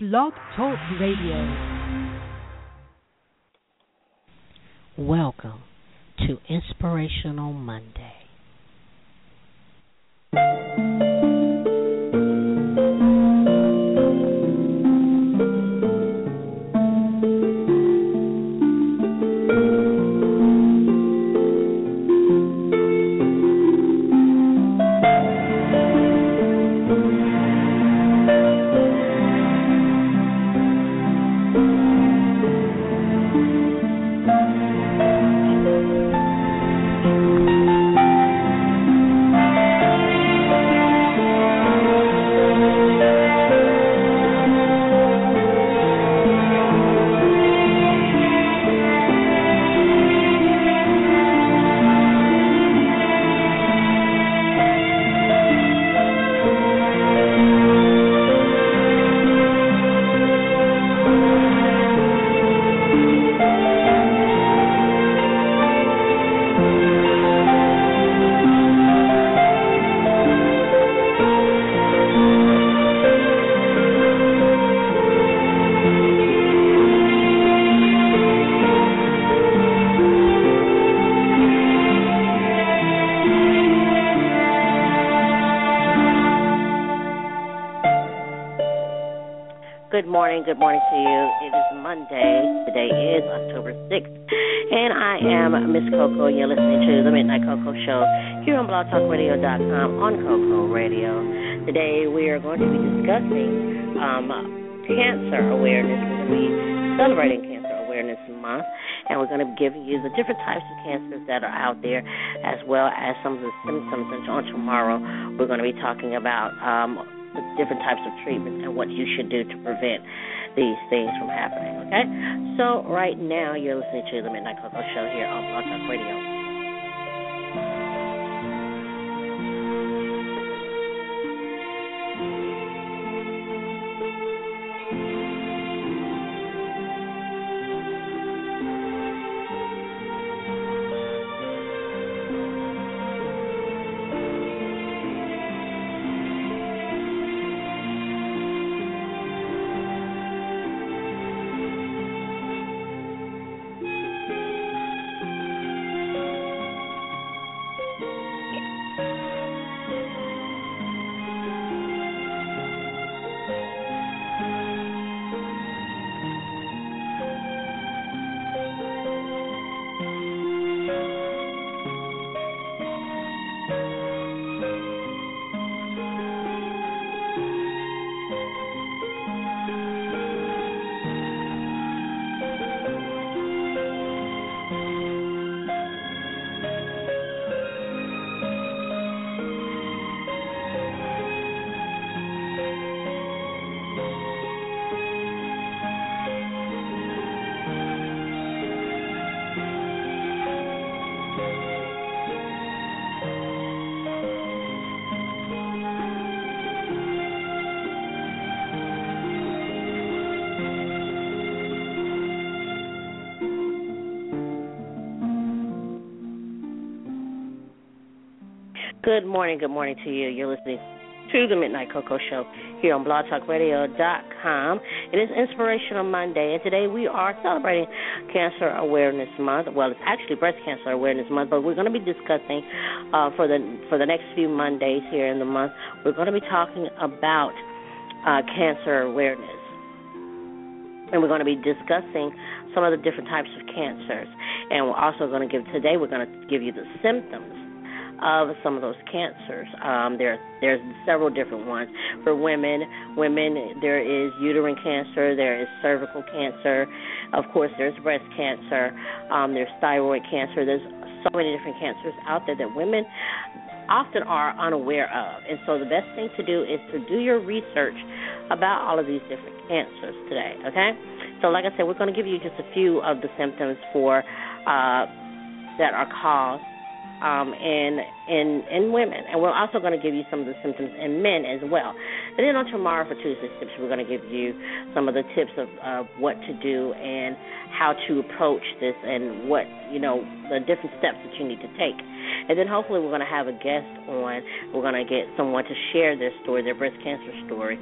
Blog Talk Radio. Welcome to Inspirational Monday. Morning, good morning to you. It is Monday. Today is October 6th, and I am Miss Coco, and you're listening to the Midnight Coco Show here on blogtalkradio.com on Coco Radio. Today we are going to be discussing um, cancer awareness. We're going to be celebrating Cancer Awareness Month, and we're going to be giving you the different types of cancers that are out there, as well as some of the symptoms. And on tomorrow, we're going to be talking about um, the different types of treatments and what you should do to prevent these things from happening. Okay? So right now you're listening to the Midnight Coco Show here on Blog Talk Radio. Good morning, good morning to you. You're listening to the Midnight Coco Show here on blogtalkradio.com. It is Inspirational Monday, and today we are celebrating Cancer Awareness Month. Well, it's actually Breast Cancer Awareness Month, but we're going to be discussing uh, for the for the next few Mondays here in the month. We're going to be talking about uh, cancer awareness, and we're going to be discussing some of the different types of cancers. And we're also going to give today. We're going to give you the symptoms of some of those cancers. Um, there, there's several different ones for women. Women, there is uterine cancer, there is cervical cancer, of course, there's breast cancer, um, there's thyroid cancer. There's so many different cancers out there that women often are unaware of. And so the best thing to do is to do your research about all of these different cancers today. Okay, so like I said, we're going to give you just a few of the symptoms for uh, that are caused um, in in in women, and we're also going to give you some of the symptoms in men as well. And then on tomorrow for Tuesday's tips, we're going to give you some of the tips of uh, what to do and how to approach this, and what you know the different steps that you need to take. And then hopefully we're going to have a guest on. We're going to get someone to share their story, their breast cancer story,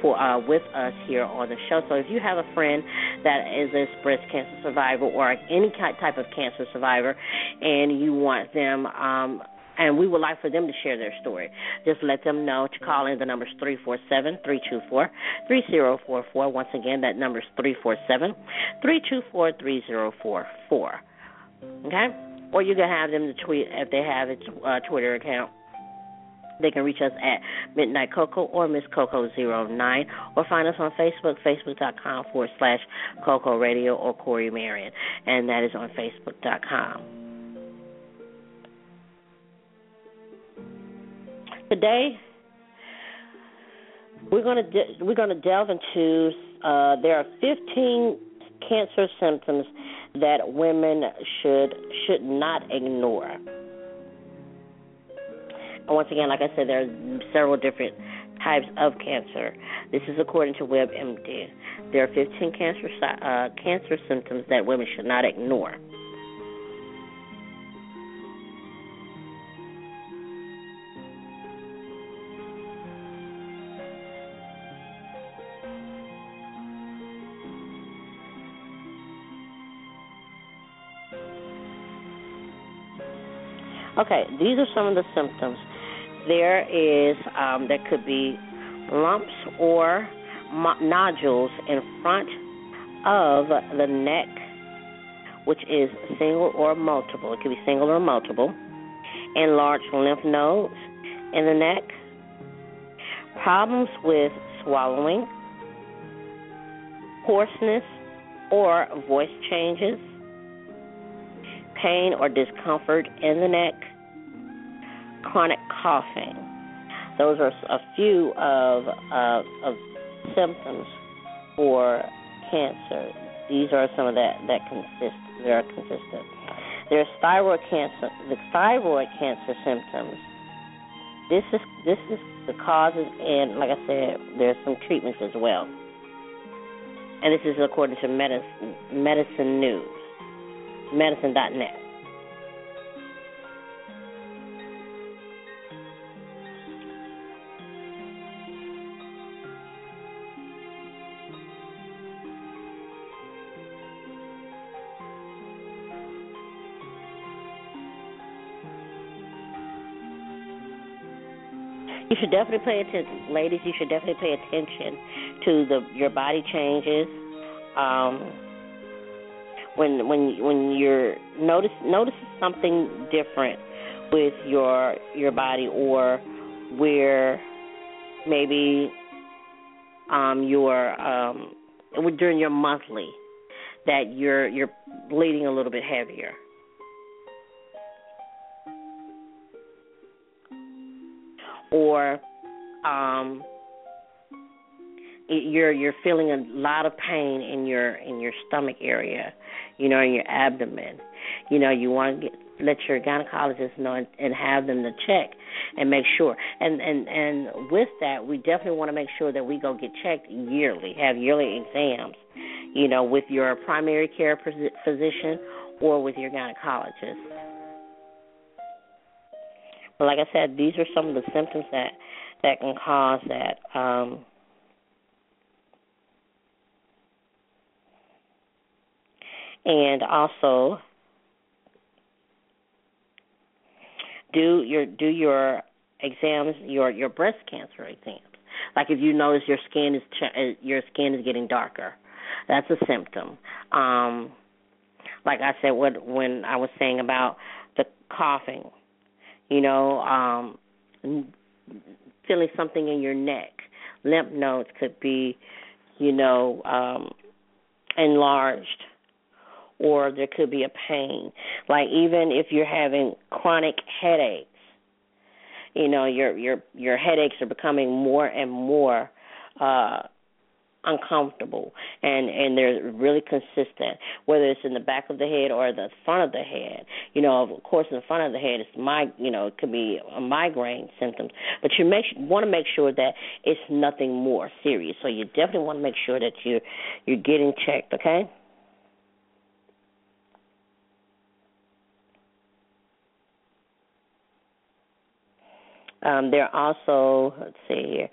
for uh, with us here on the show. So if you have a friend that is a breast cancer survivor or any type of cancer survivor, and you want them um, and we would like for them to share their story. Just let them know to call in. The number is three four seven three two four three zero four four. Once again, that number is three four seven three two four three zero four four. Okay, or you can have them to tweet if they have a uh, Twitter account. They can reach us at Midnight Coco or Miss Coco09 or find us on Facebook, facebook.com forward slash Coco Radio or Corey Marion. And that is on Facebook.com. Today, we're going to de- we're going to delve into. Uh, there are 15 cancer symptoms that women should should not ignore. Once again, like I said, there are several different types of cancer. This is according to WebMD. There are 15 cancer uh, cancer symptoms that women should not ignore. Okay, these are some of the symptoms. There is um, there could be lumps or mo- nodules in front of the neck, which is single or multiple. It could be single or multiple. Enlarged lymph nodes in the neck. Problems with swallowing, hoarseness or voice changes, pain or discomfort in the neck, chronic coughing. Those are a few of uh, of symptoms for cancer. These are some of that that consist that are consistent. There's thyroid cancer. The thyroid cancer symptoms. This is this is the causes, and like I said, there's some treatments as well. And this is according to Medicine Medicine News, Medicine.net. you should definitely pay attention, ladies. You should definitely pay attention to the your body changes. Um, when when when you're notice notice something different with your your body or where maybe um your um during your monthly that you're you're bleeding a little bit heavier or um, you're you're feeling a lot of pain in your in your stomach area, you know, in your abdomen. You know, you want to get, let your gynecologist know and, and have them to check and make sure. And and and with that, we definitely want to make sure that we go get checked yearly, have yearly exams. You know, with your primary care physician or with your gynecologist. But like I said, these are some of the symptoms that that can cause that. Um, and also do your do your exams, your your breast cancer exams. Like if you notice your skin is uh, your skin is getting darker, that's a symptom. Um, like I said, what when I was saying about the coughing, you know, um, feeling something in your neck. Lymph nodes could be, you know, um, enlarged, or there could be a pain. Like even if you're having chronic headaches, you know, your your your headaches are becoming more and more uh uncomfortable and and they're really consistent whether it's in the back of the head or the front of the head. You know of course in the front of the head it's my you know it could be a migraine symptoms but you make want to make sure that it's nothing more serious. So you definitely want to make sure that you you're getting checked okay? Um, there are also let's see here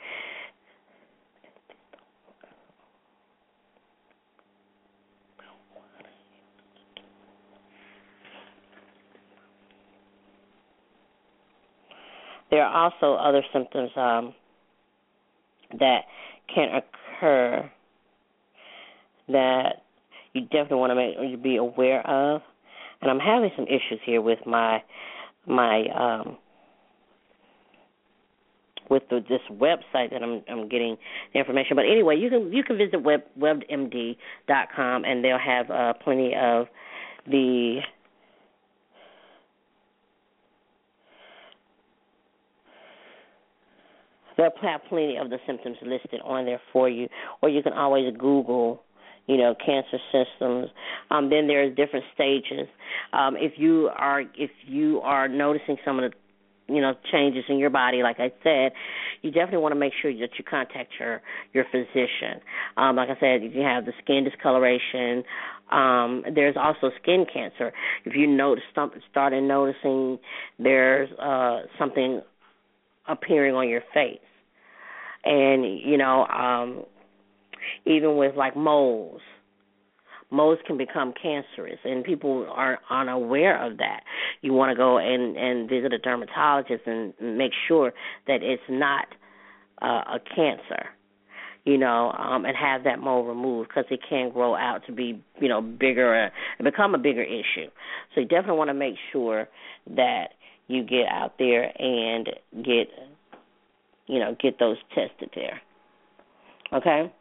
there are also other symptoms um, that can occur that you definitely want to make you be aware of. And I'm having some issues here with my my um, with the, this website that I'm I'm getting the information. But anyway, you can you can visit web webmd.com and they'll have uh, plenty of the they'll have plenty of the symptoms listed on there for you, or you can always Google you know cancer systems. Um then there's different stages. Um if you are if you are noticing some of the you know changes in your body like i said you definitely want to make sure that you contact your your physician. Um like i said if you have the skin discoloration um there's also skin cancer. If you notice started noticing there's uh something appearing on your face and you know um even with like moles moles can become cancerous and people are unaware of that. You want to go and and visit a dermatologist and make sure that it's not uh, a cancer you know um and have that mole removed because it can grow out to be you know bigger uh, and become a bigger issue. So you definitely want to make sure that you get out there and get you know get those tested there okay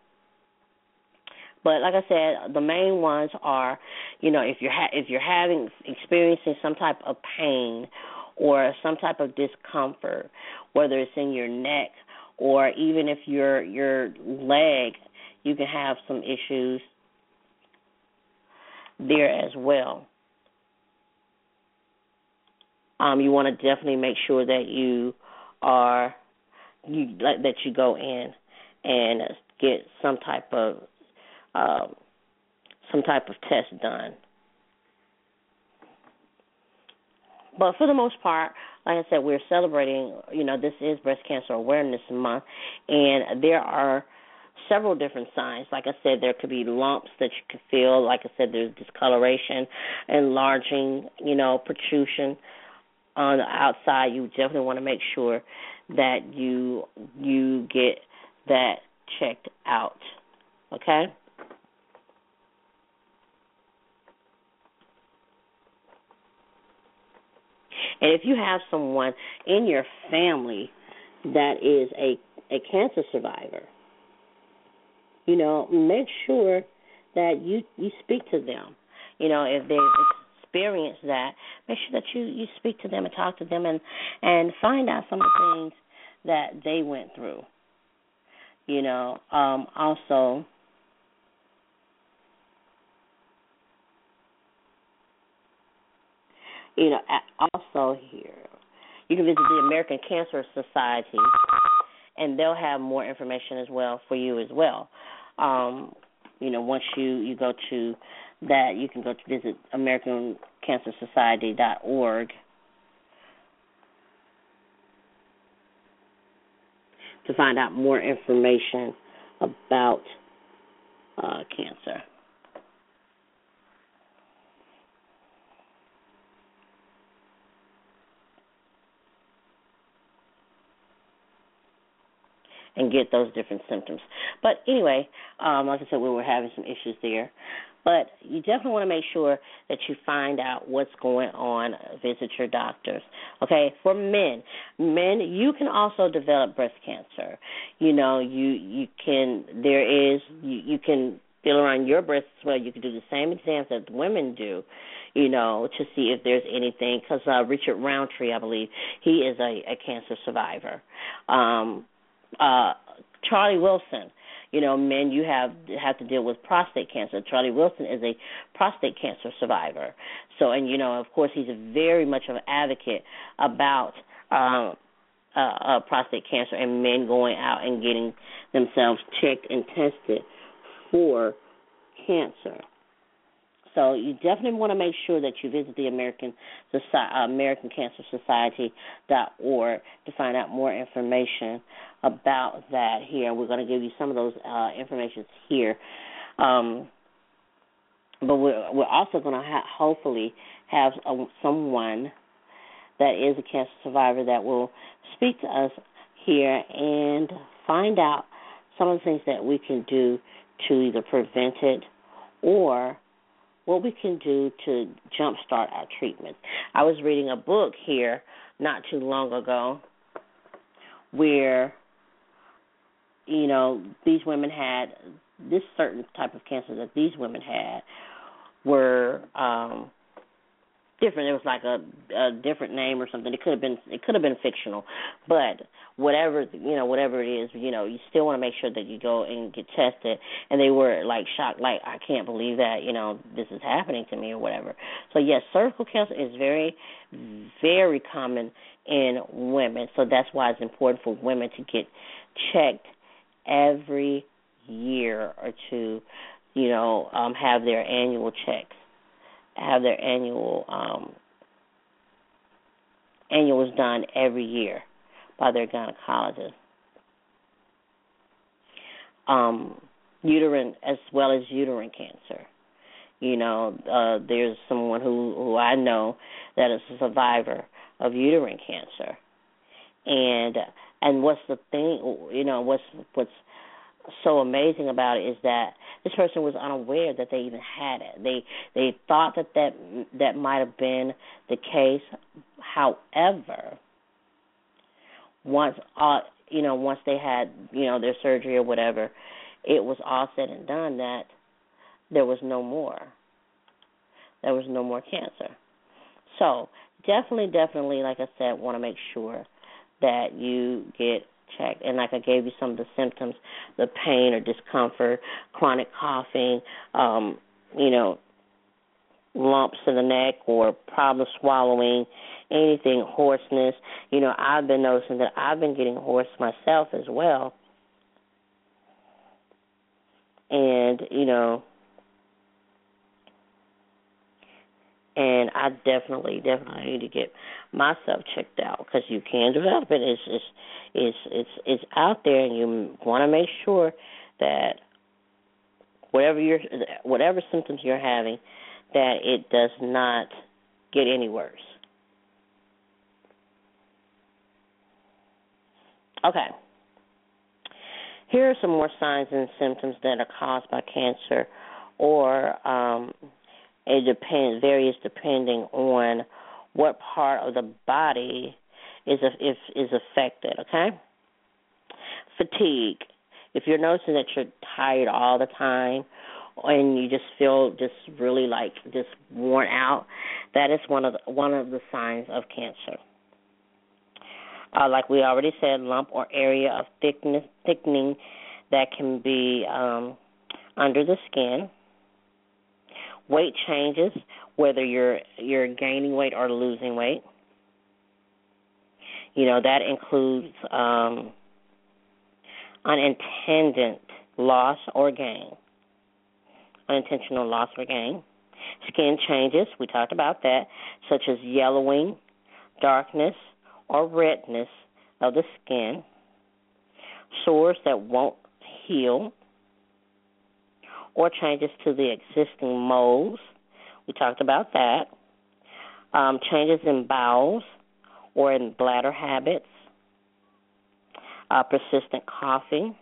but like I said, the main ones are, you know, if you're ha- if you're having experiencing some type of pain or some type of discomfort, whether it's in your neck or even if your your leg, you can have some issues there as well. Um, you want to definitely make sure that you are you that you go in and get some type of um, some type of test done. But for the most part, like I said, we're celebrating. You know, this is Breast Cancer Awareness Month, and there are several different signs. Like I said, there could be lumps that you could feel. Like I said, there's discoloration, enlarging, you know, protrusion on the outside. You definitely want to make sure that you you get that checked out. Okay. And if you have someone in your family that is a a cancer survivor, you know, make sure that you you speak to them. You know, if they experience that, make sure that you you speak to them and talk to them and and find out some of the things that they went through. You know, um also you know, also here, you can visit the American Cancer Society, and they'll have more information as well for you as well. Um, you know, once you you go to that, you can go to visit AmericanCancerSociety.org. To find out more information about uh, cancer. and get those different symptoms. But anyway, um, like I said, we were having some issues there. But you definitely want to make sure that you find out what's going on. Visit your doctors. Okay, for men, men, you can also develop breast cancer. You know, you you can. There is you, you can feel around your breasts as well. You can do the same exams that women do you know, to see if there's anything. Because uh, Richard Roundtree, I believe, he is a, a cancer survivor. Um, uh, Charlie Wilson. You know, men, you have have to deal with prostate cancer. Charlie Wilson is a prostate cancer survivor. So, and you know, of course, he's very much of an advocate about um, uh, uh, prostate cancer and men going out and getting themselves checked and tested for cancer. So you definitely want to make sure that you visit the American Society, American Cancer Society dot org to find out more information about that. Here, we're going to give you some of those uh, informations here, um, but we're we're also going to ha- hopefully have a, someone that is a cancer survivor that will speak to us here and find out some of the things that we can do to either prevent it or what we can do to jumpstart our treatment. I was reading a book here not too long ago where you know these women had this certain type of cancer that these women had were um different. It was like a, a different name or something. It could have been it could have been fictional, but whatever you know, whatever it is, you know, you still want to make sure that you go and get tested. And they were like shocked, like I can't believe that you know this is happening to me or whatever. So yes, cervical cancer is very, very common in women. So that's why it's important for women to get checked every year or two. You know, um, have their annual checks have their annual um, annuals done every year by their gynecologist. Um, uterine as well as uterine cancer. You know, uh, there's someone who who I know that is a survivor of uterine cancer, and and what's the thing? You know, what's what's so amazing about it is that this person was unaware that they even had it. They they thought that that that might have been the case. However, once uh you know once they had you know their surgery or whatever, it was all said and done that there was no more. There was no more cancer. So definitely, definitely, like I said, want to make sure that you get checked. And like I gave you some of the symptoms, the pain or discomfort, chronic coughing, um, you know, lumps in the neck or problem swallowing, anything, hoarseness. You know, I've been noticing that I've been getting hoarse myself as well. And, you know, and I definitely, definitely need to get myself checked out because you can develop it. It's it's it's it's it's out there, and you want to make sure that whatever your whatever symptoms you're having, that it does not get any worse. Okay. Here are some more signs and symptoms that are caused by cancer, or um, it depends varies depending on what part of the body is if is affected. Okay. Fatigue. If you're noticing that you're tired all the time, and you just feel just really like just worn out, that is one of the, one of the signs of cancer. Uh, like we already said, lump or area of thickness thickening that can be um, under the skin weight changes, whether you're you're gaining weight or losing weight. You know that includes um, unintended loss or gain, unintentional loss or gain. Skin changes, we talked about that, such as yellowing, darkness, or redness of the skin. Sores that won't heal, or changes to the existing moles. We talked about that. Um, changes in bowels or in bladder habits, uh, persistent coughing,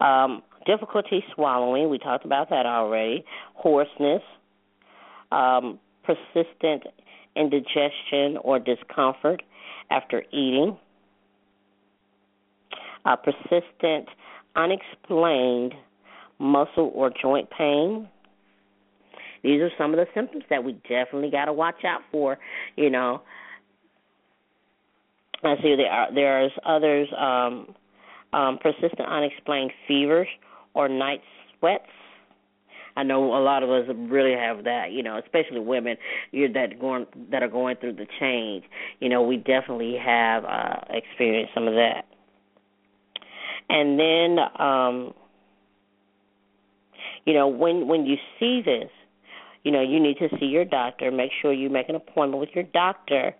um, difficulty swallowing. We talked about that already. Hoarseness, um, persistent indigestion or discomfort after eating, uh, persistent unexplained muscle or joint pain. These are some of the symptoms that we definitely got to watch out for. You know, I see there are there's others um, um, persistent unexplained fevers or night sweats. I know a lot of us really have that, you know, especially women you that going that are going through the change. You know, we definitely have uh experienced some of that. And then, um, you know, when when you see this, you know, you need to see your doctor. Make sure you make an appointment with your doctor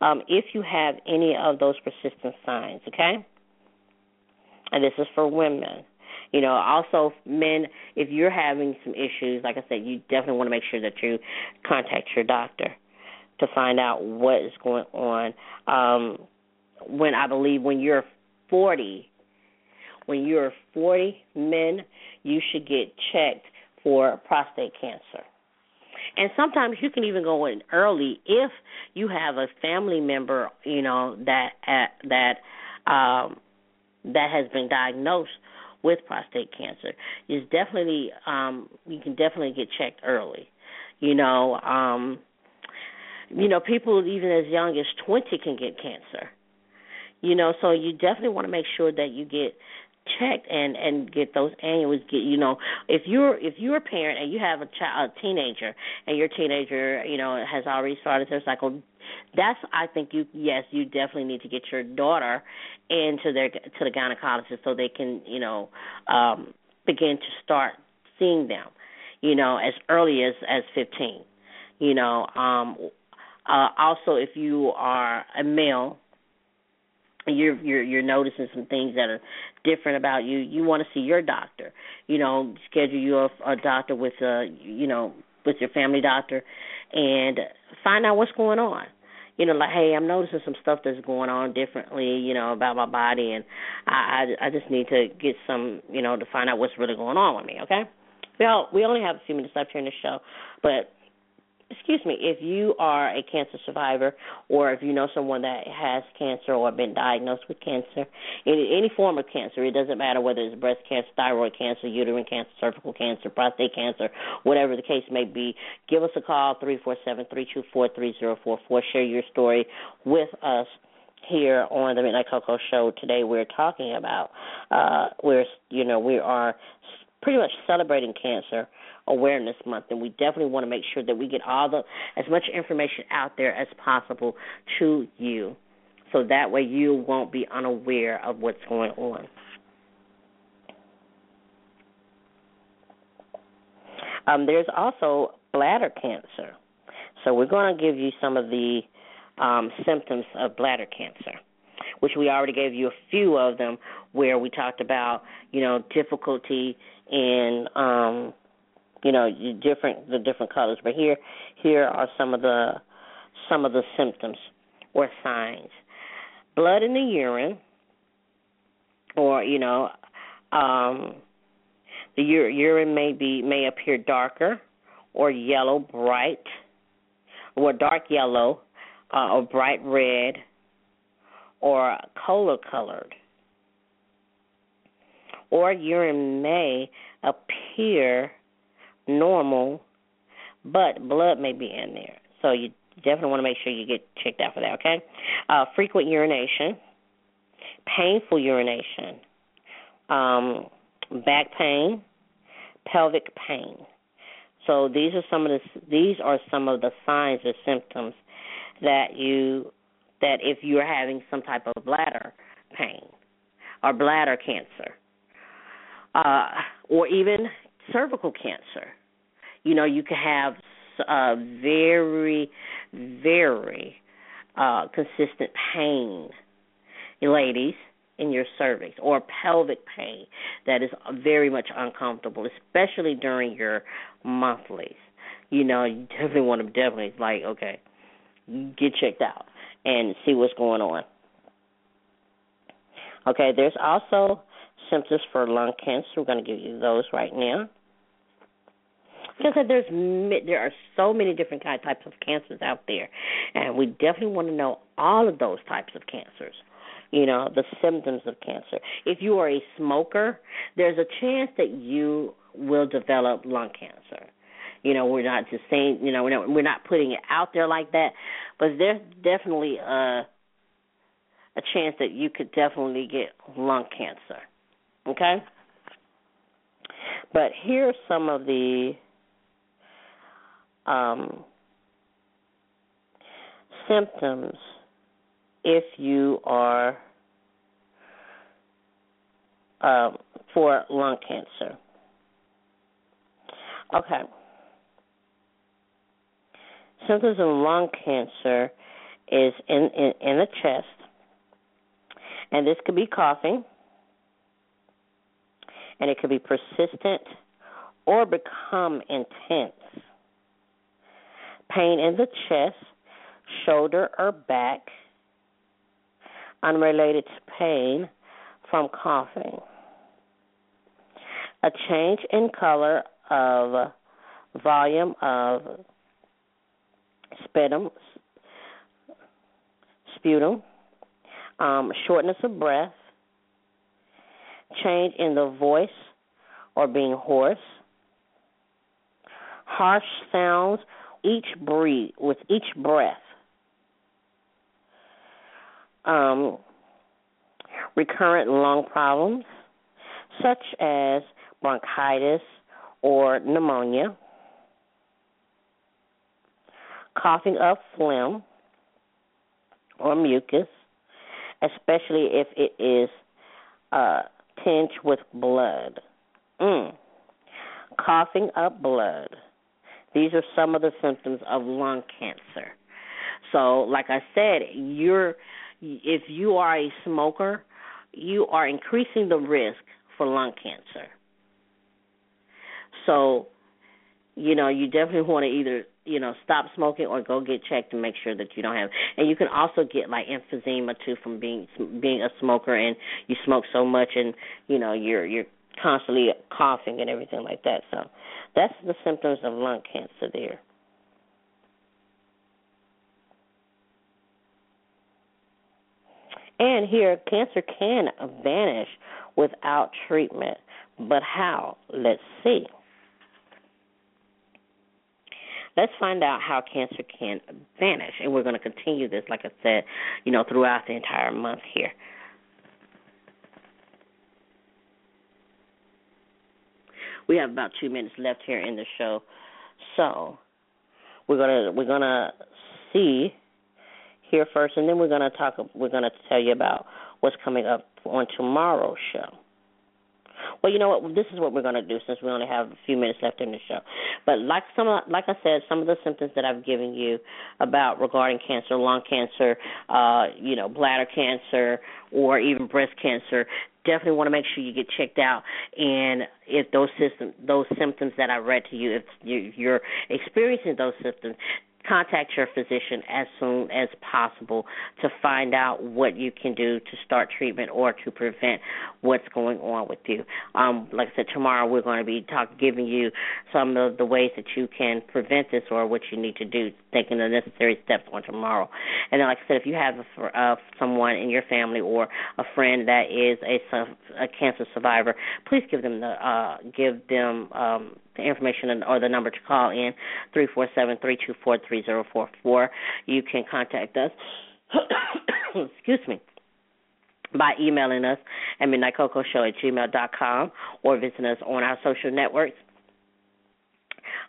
um, if you have any of those persistent signs. Okay, and this is for women. You know, also men, if you're having some issues, like I said, you definitely want to make sure that you contact your doctor to find out what is going on. Um, when I believe when you're 40, when you're 40 men, you should get checked for prostate cancer. And sometimes you can even go in early if you have a family member, you know, that uh, that um that has been diagnosed with prostate cancer. Is definitely um you can definitely get checked early. You know, um you know, people even as young as 20 can get cancer. You know, so you definitely want to make sure that you get checked and and get those annuals get you know if you're if you're a parent and you have a child a teenager and your teenager you know has already started their cycle that's i think you yes you definitely need to get your daughter into their to the gynecologist so they can you know um begin to start seeing them you know as early as as 15 you know um uh also if you are a male you're you're you're noticing some things that are different about you. You want to see your doctor. You know schedule you a, doctor with a you know with your family doctor and find out what's going on. You know like hey i'm noticing some stuff that's going on differently you know about my body and i i, I just need to get some you know to find out what's really going on with me okay? We all we only have a few minutes left here in the show but excuse me, if you are a cancer survivor or if you know someone that has cancer or been diagnosed with cancer, any any form of cancer, it doesn't matter whether it's breast cancer, thyroid cancer, uterine cancer, cervical cancer, prostate cancer, whatever the case may be, give us a call three four seven three two four three zero four four. Share your story with us here on the Midnight Coco Show today. We're talking about uh, we're you know we are pretty much celebrating cancer Awareness Month, and we definitely want to make sure that we get all the as much information out there as possible to you, so that way you won't be unaware of what's going on. Um, there's also bladder cancer, so we're going to give you some of the um, symptoms of bladder cancer which we already gave you a few of them where we talked about, you know, difficulty in um you know different the different colors. But here here are some of the some of the symptoms or signs. Blood in the urine or you know um the urine may be may appear darker or yellow bright or dark yellow uh, or bright red or cola colored or urine may appear normal, but blood may be in there. So you definitely want to make sure you get checked out for that, okay? Uh, frequent urination, painful urination, um, back pain, pelvic pain. So these are some of the these are some of the signs or symptoms that you that if you're having some type of bladder pain or bladder cancer, uh, or even cervical cancer. You know, you can have very, very uh, consistent pain, ladies, in your cervix or pelvic pain that is very much uncomfortable, especially during your monthlies. You know, you definitely want to definitely like okay, get checked out and see what's going on. Okay, there's also symptoms for lung cancer. We're going to give you those right now. Because there's there are so many different kind types of cancers out there, and we definitely want to know all of those types of cancers. You know the symptoms of cancer. If you are a smoker, there's a chance that you will develop lung cancer. You know, we're not just saying, you know, we're not, we're not putting it out there like that, but there's definitely a a chance that you could definitely get lung cancer. Okay? But here are some of the um, symptoms if you are um, for lung cancer. Okay. Symptoms of lung cancer is in, in, in the chest, and this could be coughing, and it could be persistent or become intense. Pain in the chest, shoulder or back, unrelated to pain from coughing, a change in color of volume of sputum, sputum, um, shortness of breath, change in the voice or being hoarse, harsh sounds each breathe with each breath. Um, recurrent lung problems such as bronchitis or pneumonia, coughing up phlegm or mucus, especially if it is uh, tinged with blood. Mm. Coughing up blood. These are some of the symptoms of lung cancer. So, like I said, you're if you are a smoker, you are increasing the risk for lung cancer. So, you know, you definitely want to either, you know, stop smoking or go get checked to make sure that you don't have. And you can also get like emphysema too from being being a smoker and you smoke so much and you know you're you're constantly coughing and everything like that. So, that's the symptoms of lung cancer there. And here, cancer can vanish without treatment. But how? Let's see. Let's find out how cancer can vanish. And we're going to continue this, like I said, you know, throughout the entire month here. We have about two minutes left here in the show, so we're gonna we're gonna see here first, and then we're gonna talk. We're gonna tell you about what's coming up on tomorrow's show. Well, you know what? This is what we're going to do since we only have a few minutes left in the show. But like some, like I said, some of the symptoms that I've given you about regarding cancer, lung cancer, uh, you know, bladder cancer, or even breast cancer, definitely want to make sure you get checked out. And if those symptoms, those symptoms that I read to you, if you're experiencing those symptoms, contact your physician as soon as possible to find out what you can do to start treatment or to prevent what's going on with you. Um, like I said, tomorrow we're going to be talk, giving you some of the ways that you can prevent this or what you need to do, taking the necessary steps on tomorrow. And then, like I said, if you have a, uh, someone in your family or a friend that is a, a cancer survivor, please give them the uh, give them um, the information or the number to call in three four seven three two four three zero four four. You can contact us. excuse me by emailing us at midnightcocoshow at gmail dot com or visiting us on our social networks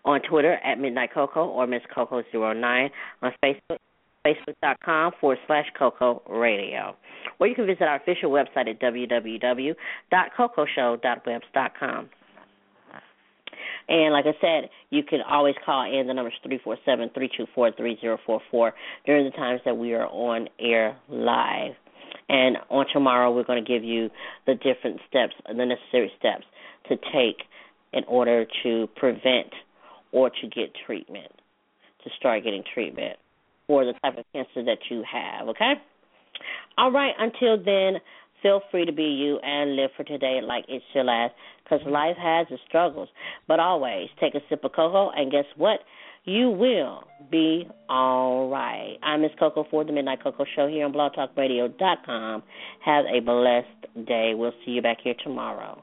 on Twitter at Midnight Coco or Miss Coco09 on Facebook facebook.com forward slash Coco Radio. Or you can visit our official website at www.cocoshow.webs.com. And like I said, you can always call in. The number is three four seven three two four three zero four four during the times that we are on air live. And on tomorrow, we're going to give you the different steps, the necessary steps to take in order to prevent or to get treatment, to start getting treatment for the type of cancer that you have. Okay? All right, until then, feel free to be you and live for today like it's your last because life has its struggles. But always take a sip of cocoa, and guess what? You will be all right. I'm Miss Coco for the Midnight Coco Show here on blogtalkradio.com. Have a blessed day. We'll see you back here tomorrow.